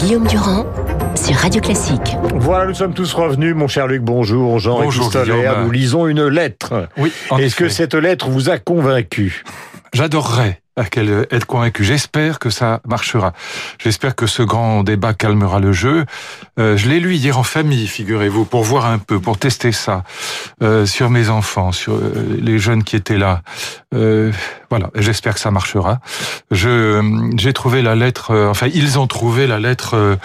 Guillaume Durand sur Radio Classique. Voilà, nous sommes tous revenus, mon cher Luc, bonjour, Jean Bonjour, épistolaire. Nous lisons une lettre. Oui, en Est-ce que cette lettre vous a convaincu? J'adorerais à qu'elle- être convaincu. J'espère que ça marchera. J'espère que ce grand débat calmera le jeu. Euh, je l'ai lu hier en famille, figurez-vous, pour voir un peu, pour tester ça euh, sur mes enfants, sur euh, les jeunes qui étaient là. Euh, voilà, j'espère que ça marchera. Je j'ai trouvé la lettre, euh, enfin ils ont trouvé la lettre euh,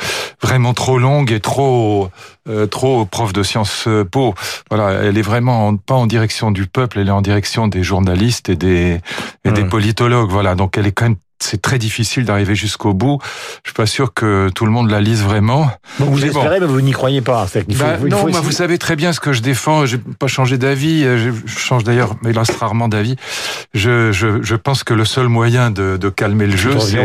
vraiment trop longue et trop euh, trop prof de sciences euh, po. Voilà, elle est vraiment en- pas en direction du peuple, elle est en direction des journalistes et des et des Hmm. politologues. Voilà, donc elle est quand même c'est très difficile d'arriver jusqu'au bout. Je suis pas sûr que tout le monde la lise vraiment. Vous Mais bon. espérez, mais vous n'y croyez pas. Faut- Bah, il non, faut vous savez très bien ce que je défends. J'ai pas changé d'avis. euh, Je change d'ailleurs, mais hélas rarement d'avis. Je, je, je pense que le seul moyen de, de calmer le jeu, c'est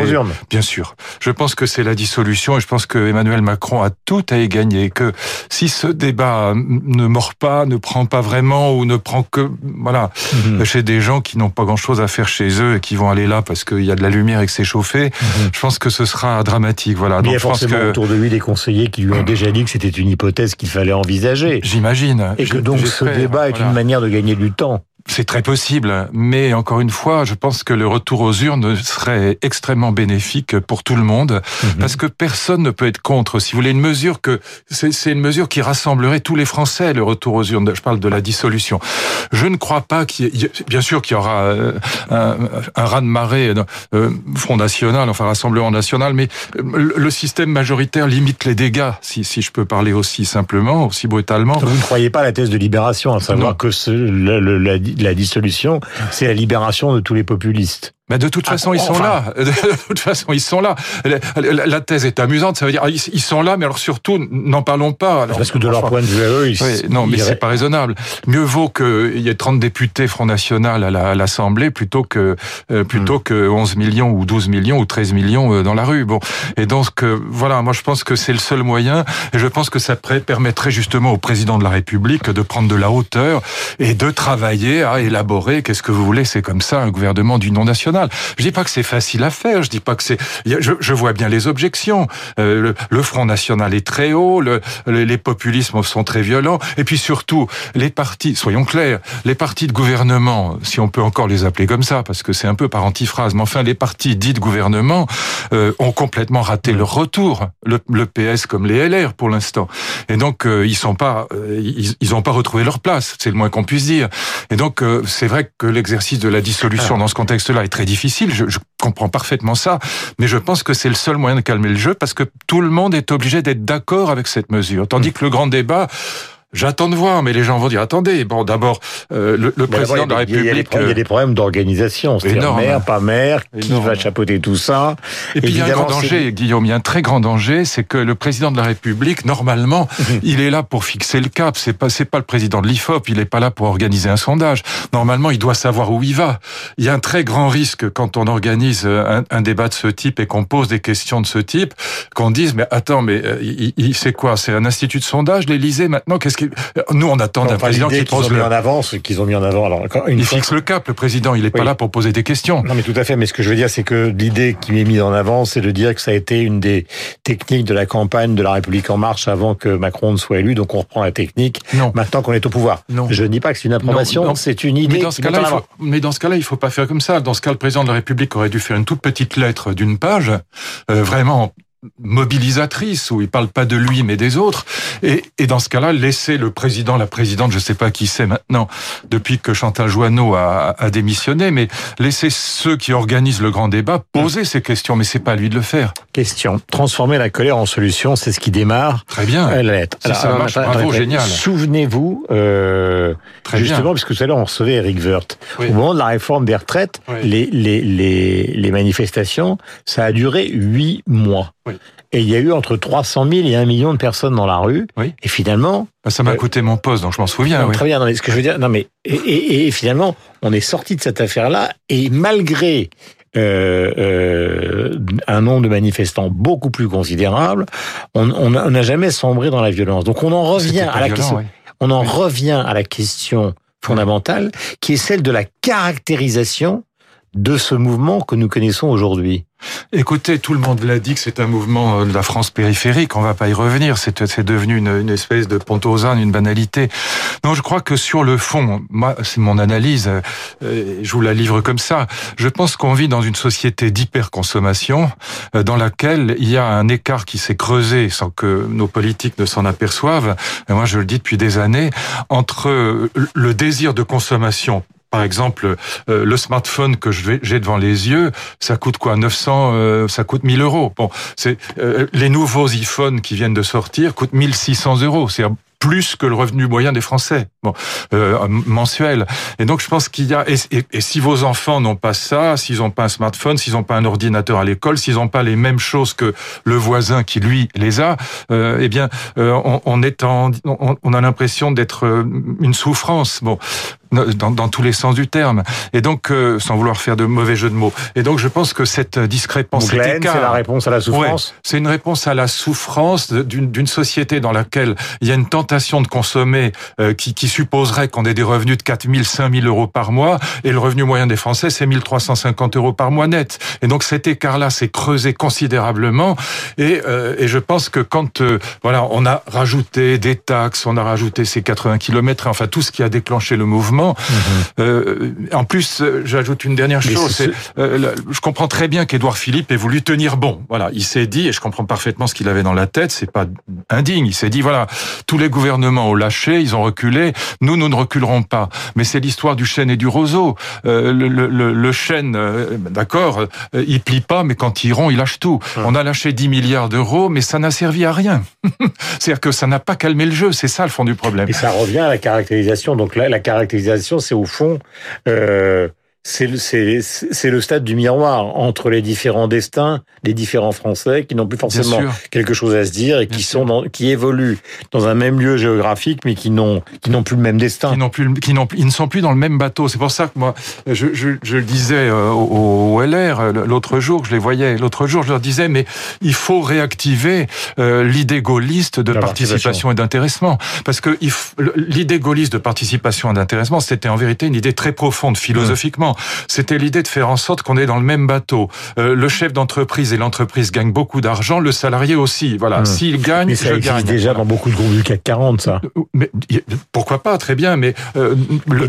bien sûr. Je pense que c'est la dissolution et je pense que Emmanuel Macron a tout à y gagner. Que si ce débat ne mord pas, ne prend pas vraiment ou ne prend que voilà Mhm. chez des gens qui n'ont pas grand-chose à faire chez eux et qui vont aller là parce qu'il y a de la lumière et que c'est chauffé, je pense que ce sera dramatique. Voilà. Mais il y Donc a je pense forcément que autour de lui des conseillers qui lui ont déjà dit que c'était une hypothèse qu'il fallait envisager. j'imagine Et que donc ce débat est voilà. une manière de gagner du temps. C'est très possible, mais encore une fois, je pense que le retour aux urnes serait extrêmement bénéfique pour tout le monde, Mhm. parce que personne ne peut être contre. Si vous voulez une mesure que c'est une mesure qui rassemblerait tous les Français, le retour aux urnes. Je parle de la dissolution. Je ne crois pas qu'il y ait, bien sûr qu'il y aura euh, un, un raz de marée, euh, Front National, enfin Rassemblement National, mais le le système majoritaire limite les dégâts, si, si je peux parler aussi simplement, aussi brutalement. Vous ne croyez pas à la thèse de libération, à savoir Non. que ce- le- le- la, la dissolution, c'est la libération de tous les populistes. Mais de toute Ah, façon, ils sont enfin. là. De toute façon, ils sont là. La, la- la thèse est amusante. Ça veut dire, ah, ils, ils sont là, mais alors surtout, n'en parlons pas. Alors, Parce que de leur point de vue à eux, ils, oui, non, mais c'est pas raisonnable. Mieux vaut qu'il y ait 30 députés Front National à la- à l'Assemblée plutôt que euh, plutôt Hmm. que 11 millions ou 12 millions ou 13 millions euh, dans la rue. Bon, et donc euh, voilà, moi je pense que c'est le seul moyen, et je pense que ça permettrait justement au président de la République de prendre de la hauteur et de travailler à élaborer. Qu'est-ce que vous voulez C'est comme ça un gouvernement d'union nationale. Je dis pas que c'est facile à faire. Je dis pas que c'est. Je, je vois bien les objections. Euh, le, le Front National est très haut. Le, le- les populismes sont très violents. Et puis surtout, les partis. Soyons clairs. Les partis de gouvernement, si on peut encore les appeler comme ça, parce que c'est un peu par antiphrase. Mais enfin, les partis dits de gouvernement euh, ont complètement raté leur retour. Le, le PS comme les LR pour l'instant. Et donc euh, ils sont pas. euh, ils, ils ont pas retrouvé leur place. C'est le moins qu'on puisse dire. Et donc euh, c'est vrai que l'exercice de la dissolution dans ce contexte-là est très difficile. Je, je comprends parfaitement ça, mais je pense que c'est le seul moyen de calmer le jeu parce que tout le monde est obligé d'être d'accord avec cette mesure. Tandis que le grand débat. J'attends de voir, mais les gens vont dire attendez. Bon, d'abord, euh, le, le président de la des- il y a des République. problèmes- Il y a des problèmes d'organisation. C'est-à-dire maire, pas maire, qui va chapeauter tout ça. Et puis il y a un grand danger, Guillaume, il y a un très grand danger, c'est que le président de la République, normalement, il est là pour fixer le cap. C'est pas, c'est pas le président de l'IFOP, il est pas là pour organiser un sondage. Normalement, il doit savoir où il va. Il y a un très grand risque quand on organise un, un débat de ce type et qu'on pose des questions de ce type, qu'on dise mais attends, mais euh, il, il- c'est quoi? C'est un institut de sondage, l'Élysée maintenant Qu'est-ce qu'il Nous, on attend d'un président qui pose mis le. en avant, ce qu'ils ont mis en avant. Alors, une Il fois, fixe le cap, le président. Il est pas là pour poser des questions. Non, mais tout à fait. Mais ce que je veux dire, c'est que l'idée qui m'est mise en avant, c'est de dire que ça a été une des techniques de la campagne de la République en marche avant que Macron ne soit élu. Donc, on reprend la technique Non. maintenant qu'on est au pouvoir. Non. Je ne dis pas que c'est une approbation, c'est une idée Mais dans ce cas-là, faut, mais dans ce cas-là, il faut pas faire comme ça. Dans ce cas, le président de la République aurait dû faire une toute petite lettre d'une page, euh, vraiment mobilisatrice, où il parle pas de lui mais des autres. Et, et dans ce cas-là, laisser le président, la présidente, je sais pas qui c'est maintenant, depuis que Chantal Joanneau a, a démissionné, mais laisser ceux qui organisent le grand débat poser ces questions. Mais c'est pas à lui de le faire. Question. Transformer la colère en solution, c'est ce qui démarre Très bien. la lettre. Si ça marche, bravo, attendez. génial. Souvenez-vous, euh, Très justement, bien. parce que tout à l'heure, on recevait Eric Woerth. Oui. Au moment de la réforme des retraites, Oui. les, les, les, les manifestations, ça a duré huit mois. Oui. Et il y a eu entre 300 000 et 1 million de personnes dans la rue. Oui. Et finalement, Bah, Ça m'a Euh, coûté mon poste, donc je m'en souviens. oui. très bien. Non, mais ce que je veux dire, non mais et, et- et finalement, on est sorti de cette affaire-là et malgré euh, euh, un nombre de manifestants beaucoup plus considérable, on n'a jamais sombré dans la violence. Donc on en revient à la violent, question. oui. On en Oui. revient à la question fondamentale, qui est celle de la caractérisation de ce mouvement que nous connaissons aujourd'hui. Écoutez, tout le monde l'a dit que c'est un mouvement de la France périphérique, on va pas y revenir, c'est devenu une, espèce de pontosane, une banalité. Non, je crois que sur le fond, moi, c'est mon analyse, je vous la livre comme ça, je pense qu'on vit dans une société d'hyperconsommation dans laquelle il y a un écart qui s'est creusé sans que nos politiques ne s'en aperçoivent, et moi je le dis depuis des années, entre le désir de consommation par exemple, euh, le smartphone que j'ai devant les yeux, ça coûte quoi 900, euh, ça coûte 1000 euros. Bon, c'est euh, les nouveaux iPhones qui viennent de sortir coûtent 1600 euros. C'est plus que le revenu moyen des Français, bon, euh, mensuel. Et donc je pense qu'il y a et, si vos enfants n'ont pas ça, s'ils n'ont pas un smartphone, s'ils n'ont pas un ordinateur à l'école, s'ils n'ont pas les mêmes choses que le voisin qui lui les a, euh, eh bien euh, on, est en, on, on a l'impression d'être euh, une souffrance. Bon, dans, dans, tous les sens du terme. Et donc, euh, sans vouloir faire de mauvais jeux de mots. Et donc, je pense que cette discrépance, c'est la réponse à la souffrance. c'est une réponse à la souffrance d'une société dans laquelle il y a une tentation de consommer euh, qui, qui, supposerait qu'on ait des revenus de 4 000, 5 000 euros par mois, et le revenu moyen des Français, c'est 1350 euros par mois net. Et donc, cet écart-là s'est creusé considérablement. Et, euh, et, je pense que quand voilà, on a rajouté des taxes, on a rajouté ces 80 kilomètres, enfin tout ce qui a déclenché le mouvement, euh, en plus, euh, j'ajoute une dernière chose. Euh, je comprends très bien qu'Édouard Philippe ait voulu tenir bon. Voilà, il s'est dit, et je comprends parfaitement ce qu'il avait dans la tête, c'est pas indigne. Il s'est dit, voilà, tous les gouvernements ont lâché, ils ont reculé. Nous, nous ne reculerons pas. Mais c'est l'histoire du chêne et du roseau. le, le, le, chêne, d'accord, il plie pas, mais quand il rompt, il lâche tout. On a lâché 10 milliards d'euros, mais ça n'a servi à rien. C'est-à-dire que ça n'a pas calmé le jeu. C'est ça le fond du problème. Et ça revient à la caractérisation. Donc là, la caractérisation c'est au fond euh, c'est le stade du miroir entre les différents destins des différents Français qui n'ont plus forcément quelque chose à se dire et qui sont dans, qui évoluent dans un même lieu géographique mais qui n'ont qui n'ont plus le même destin. Qui n'ont plus qui n'ont ils ne sont plus dans le même bateau. C'est pour ça que moi je, je, je le disais euh, au, au LR euh, l'autre jour, je les voyais l'autre jour, je leur disais mais il faut réactiver euh, l'idée gaulliste de participation et d'intéressement parce que l'idée gaulliste de participation et d'intéressement c'était en vérité une idée très profonde philosophiquement. C'était l'idée de faire en sorte qu'on est dans le même bateau. Euh, le chef d'entreprise et l'entreprise gagnent beaucoup d'argent, le salarié aussi. Voilà, mmh. s'il gagne, mais ça je gagne. déjà dans beaucoup de groupes du CAC 40, ça. Euh, mais pourquoi pas Très bien, mais euh,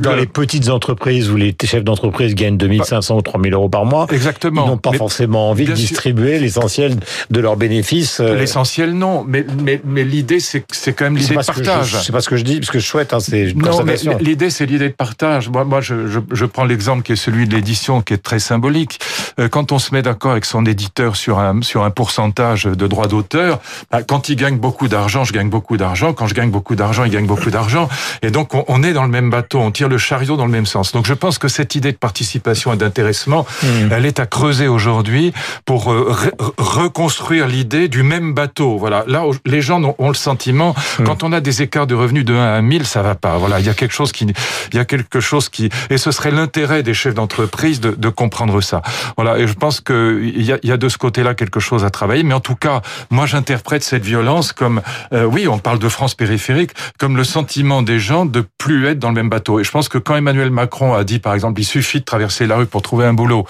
dans les petites entreprises où les chefs d'entreprise gagnent 2500 ou 3000 euros par mois, exactement, ils n'ont pas forcément envie de distribuer l'essentiel de leurs bénéfices. L'essentiel, non, mais mais mais l'idée, c'est c'est quand même l'idée de partage. C'est pas ce que je dis, parce que je souhaite, hein, c'est une non, mais l'idée, c'est l'idée de partage. Moi, moi, je, je, je prends l'exemple qui est celui de l'édition, qui est très symbolique. Euh, quand on se met d'accord avec son éditeur sur un sur un pourcentage de droits d'auteur, bah, quand il gagne beaucoup d'argent, je gagne beaucoup d'argent. Quand je gagne beaucoup d'argent, il gagne beaucoup d'argent. Et donc on, on, est dans le même bateau, on tire le chariot dans le même sens. Donc je pense que cette idée de participation et d'intéressement, mmh. elle est à creuser aujourd'hui pour euh, reconstruire l'idée du même bateau. Voilà. Là, les gens ont, le sentiment, mmh. quand on a des écarts de revenus de 1 à 1000, ça va pas. Voilà, il y a quelque chose qui, il y a quelque chose qui, et ce serait l'intérêt des chefs d'entreprise de, comprendre ça. Voilà, et je pense qu'il y a, y a de ce côté-là quelque chose à travailler. Mais en tout cas, moi, j'interprète cette violence comme, euh, oui, on parle de France périphérique, comme le sentiment des gens de plus être dans le même bateau. Et je pense que quand Emmanuel Macron a dit, par exemple, il suffit de traverser la rue pour trouver un boulot,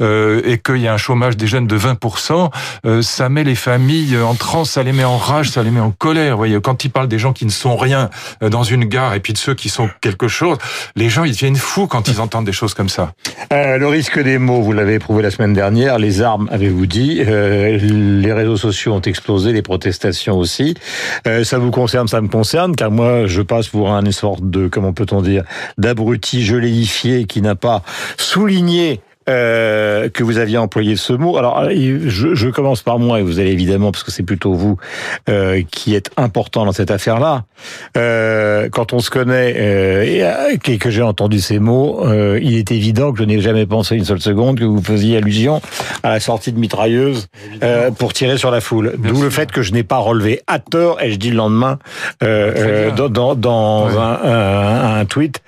euh, et qu'il y a un chômage des jeunes de 20%, euh, ça met les familles en transe, ça les met en rage, ça les met en colère. Vous voyez, quand il parle des gens qui ne sont rien dans une gare, et puis de ceux qui sont quelque chose, les gens, ils deviennent fous quand ils entendent des choses comme ça. Euh, le risque des mots, vous l'avez éprouvé la semaine dernière. Les armes, avez-vous dit. Euh, les réseaux sociaux ont explosé, les protestations aussi. Euh, ça vous concerne, ça me concerne, car moi, je passe pour un sorte de, comment peut-on dire, d'abruti geléifié qui n'a pas souligné euh, que vous aviez employé ce mot. Alors, je, je, commence par moi, et vous allez évidemment, parce que c'est plutôt vous euh, qui êtes important dans cette affaire-là. Euh, quand on se connaît euh, et que j'ai entendu ces mots, euh, il est évident que je n'ai jamais pensé une seule seconde que vous faisiez allusion à la sortie de mitrailleuse euh, pour tirer sur la foule. D'où le fait que je n'ai pas relevé à tort, et je dis le lendemain, dans, dans, dans ouais. un, un, un, tweet,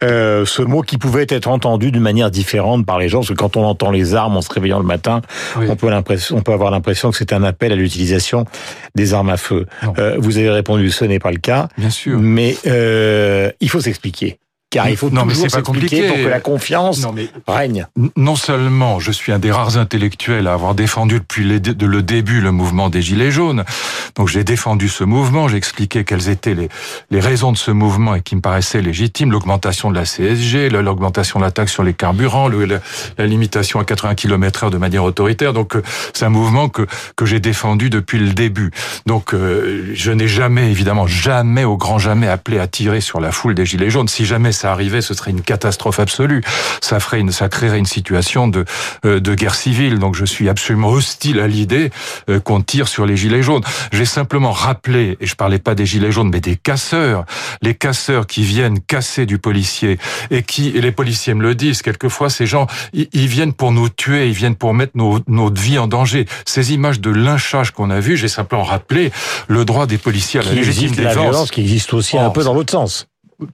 ce mot qui pouvait être entendu d'une manière différente par les gens parce que quand on entend les armes en se réveillant le matin, oui. on peut l'impression, on peut avoir l'impression que c'est un appel à l'utilisation des armes à feu. Euh, vous avez répondu, ce n'est pas le cas. Bien sûr. Mais euh, il faut s'expliquer. Car il faut non, toujours compliqué pour que la confiance non, mais... règne. Non seulement je suis un des rares intellectuels à avoir défendu depuis le début le mouvement des Gilets jaunes, donc j'ai défendu ce mouvement, j'ai expliqué quelles étaient les, les raisons de ce mouvement et qui me paraissaient légitimes, l'augmentation de la CSG, l'augmentation de la taxe sur les carburants, le, la, la, limitation à 80 km heure de manière autoritaire. Donc euh, c'est un mouvement que, que j'ai défendu depuis le début. Donc euh, je n'ai jamais, évidemment, jamais, au grand jamais, appelé à tirer sur la foule des Gilets jaunes. Si jamais ça arrivait, ce serait une catastrophe absolue. Ça ferait une, ça créerait une situation de, euh, de guerre civile. Donc je suis absolument hostile à l'idée qu'on tire sur les Gilets jaunes. J'ai simplement rappelé, et je parlais pas des Gilets jaunes, mais des casseurs, les casseurs qui viennent casser du policier et qui, et les policiers me le disent, quelquefois ces gens, ils, ils viennent pour nous tuer, ils viennent pour mettre nos, notre vie en danger. Ces images de lynchage qu'on a vues, j'ai simplement rappelé le droit des policiers à la légitime défense. violence qui existe aussi un Oh, peu dans l'autre sens.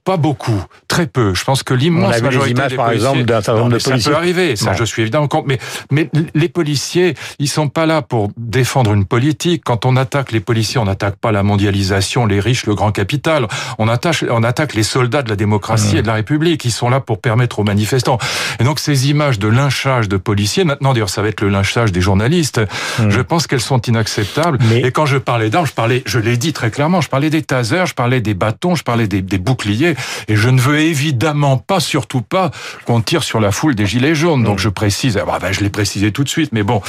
Pas beaucoup, très peu. Je pense que l'immense majorité les images, des par policiers... exemple, d'un certain nombre de ça policiers. peut arriver, ça je suis évidemment contre. Mais, mais les policiers, ils sont pas là pour défendre une politique. Quand on attaque les policiers, on n'attaque pas la mondialisation, les riches, le grand capital. On attaque, on attaque les soldats de la démocratie Mmh. et de la République. Ils sont là pour permettre aux manifestants. Et donc ces images de lynchage de policiers, maintenant d'ailleurs ça va être le lynchage des journalistes, Mmh. je pense qu'elles sont inacceptables. Mais- Et quand je parlais d'armes, je parlais, je l'ai dit très clairement, je parlais des tasers, je parlais des bâtons, je parlais des, des boucliers, et je ne veux évidemment pas, surtout pas, qu'on tire sur la foule des gilets jaunes. Donc je précise, ah bah, bah, je l'ai précisé tout de suite, mais bon,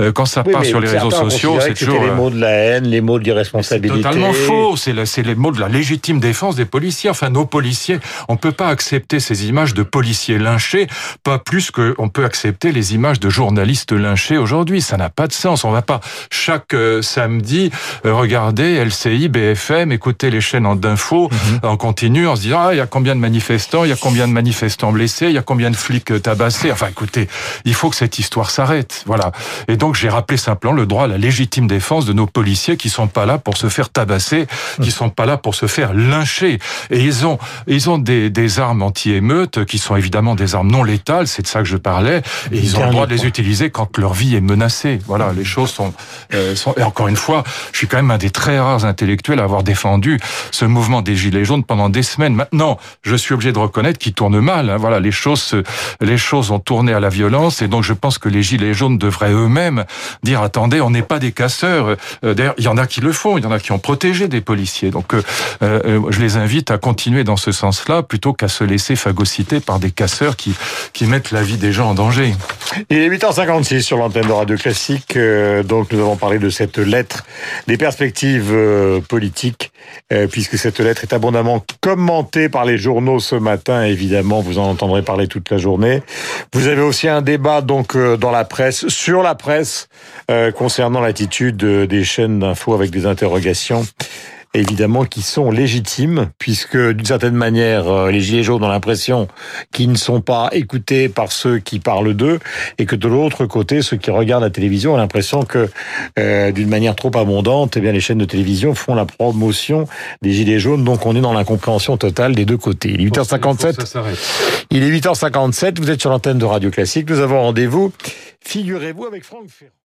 euh, quand ça Oui, part sur les réseaux sociaux, c'est toujours les mots de la haine, les mots c'est d'irresponsabilité. totalement faux. C'est les mots de la légitime défense des policiers. Enfin, nos policiers, on peut pas accepter ces images de policiers lynchés, pas plus que on peut accepter les images de journalistes lynchés aujourd'hui. Ça n'a pas de sens. On va pas chaque euh, samedi euh, regarder LCI, BFM, écouter les chaînes d'infos Mhm. en continu en se disant ah il y a combien de manifestants, il y a combien de manifestants blessés, il y a combien de flics euh, tabassés. Enfin, écoutez, il faut que cette histoire s'arrête. Voilà. Et donc j'ai rappelé simplement le droit à la légitime défense de nos policiers qui sont pas là pour se faire tabasser, qui sont pas là pour se faire lyncher. Et ils ont, ils ont des, des armes anti-émeutes qui sont évidemment des armes non létales. C'est de ça que je parlais. Et ils ont le droit de les utiliser quand leur vie est menacée. Voilà, les choses sont, euh, sont. Et encore une fois, je suis quand même un des très rares intellectuels à avoir défendu ce mouvement des gilets jaunes pendant des semaines. Maintenant, je suis obligé de reconnaître qu'il tourne mal. hein. Voilà, les choses, se- les choses ont tourné à la violence. Et donc, je pense que les gilets jaunes devraient eux-mêmes dire attendez, on n'est pas des casseurs. Euh, D'ailleurs, il y en a qui le font. Il y en a qui ont protégé des policiers. Donc, euh, euh, je les invite à continuer dans ce sens-là plutôt qu'à se laisser phagocyter par des casseurs qui qui mettent la vie des gens en danger. Il est 8h56 sur l'antenne de Radio Classique. Euh, donc, nous avons parlé de cette lettre, des perspectives euh, politiques, euh, puisque cette lettre est abondamment commentée par les journaux ce matin. Évidemment, vous en entendrez parler toute la journée. Vous avez aussi un débat donc euh, dans la presse, sur la presse, euh, concernant l'attitude euh, des chaînes d'infos avec des interrogations évidemment qui sont légitimes puisque d'une certaine manière euh, les gilets jaunes ont l'impression qu'ils ne sont pas écoutés par ceux qui parlent d'eux et que de l'autre côté ceux qui regardent la télévision ont l'impression que euh, d'une manière trop abondante eh bien les chaînes de télévision font la promotion des gilets jaunes donc on est dans l'incompréhension totale des deux côtés. Il est 8h57 Ça s'arrête. il est 8h57, vous êtes sur l'antenne de Radio Classique. Nous avons rendez-vous, figurez-vous, avec Franck Ferrand.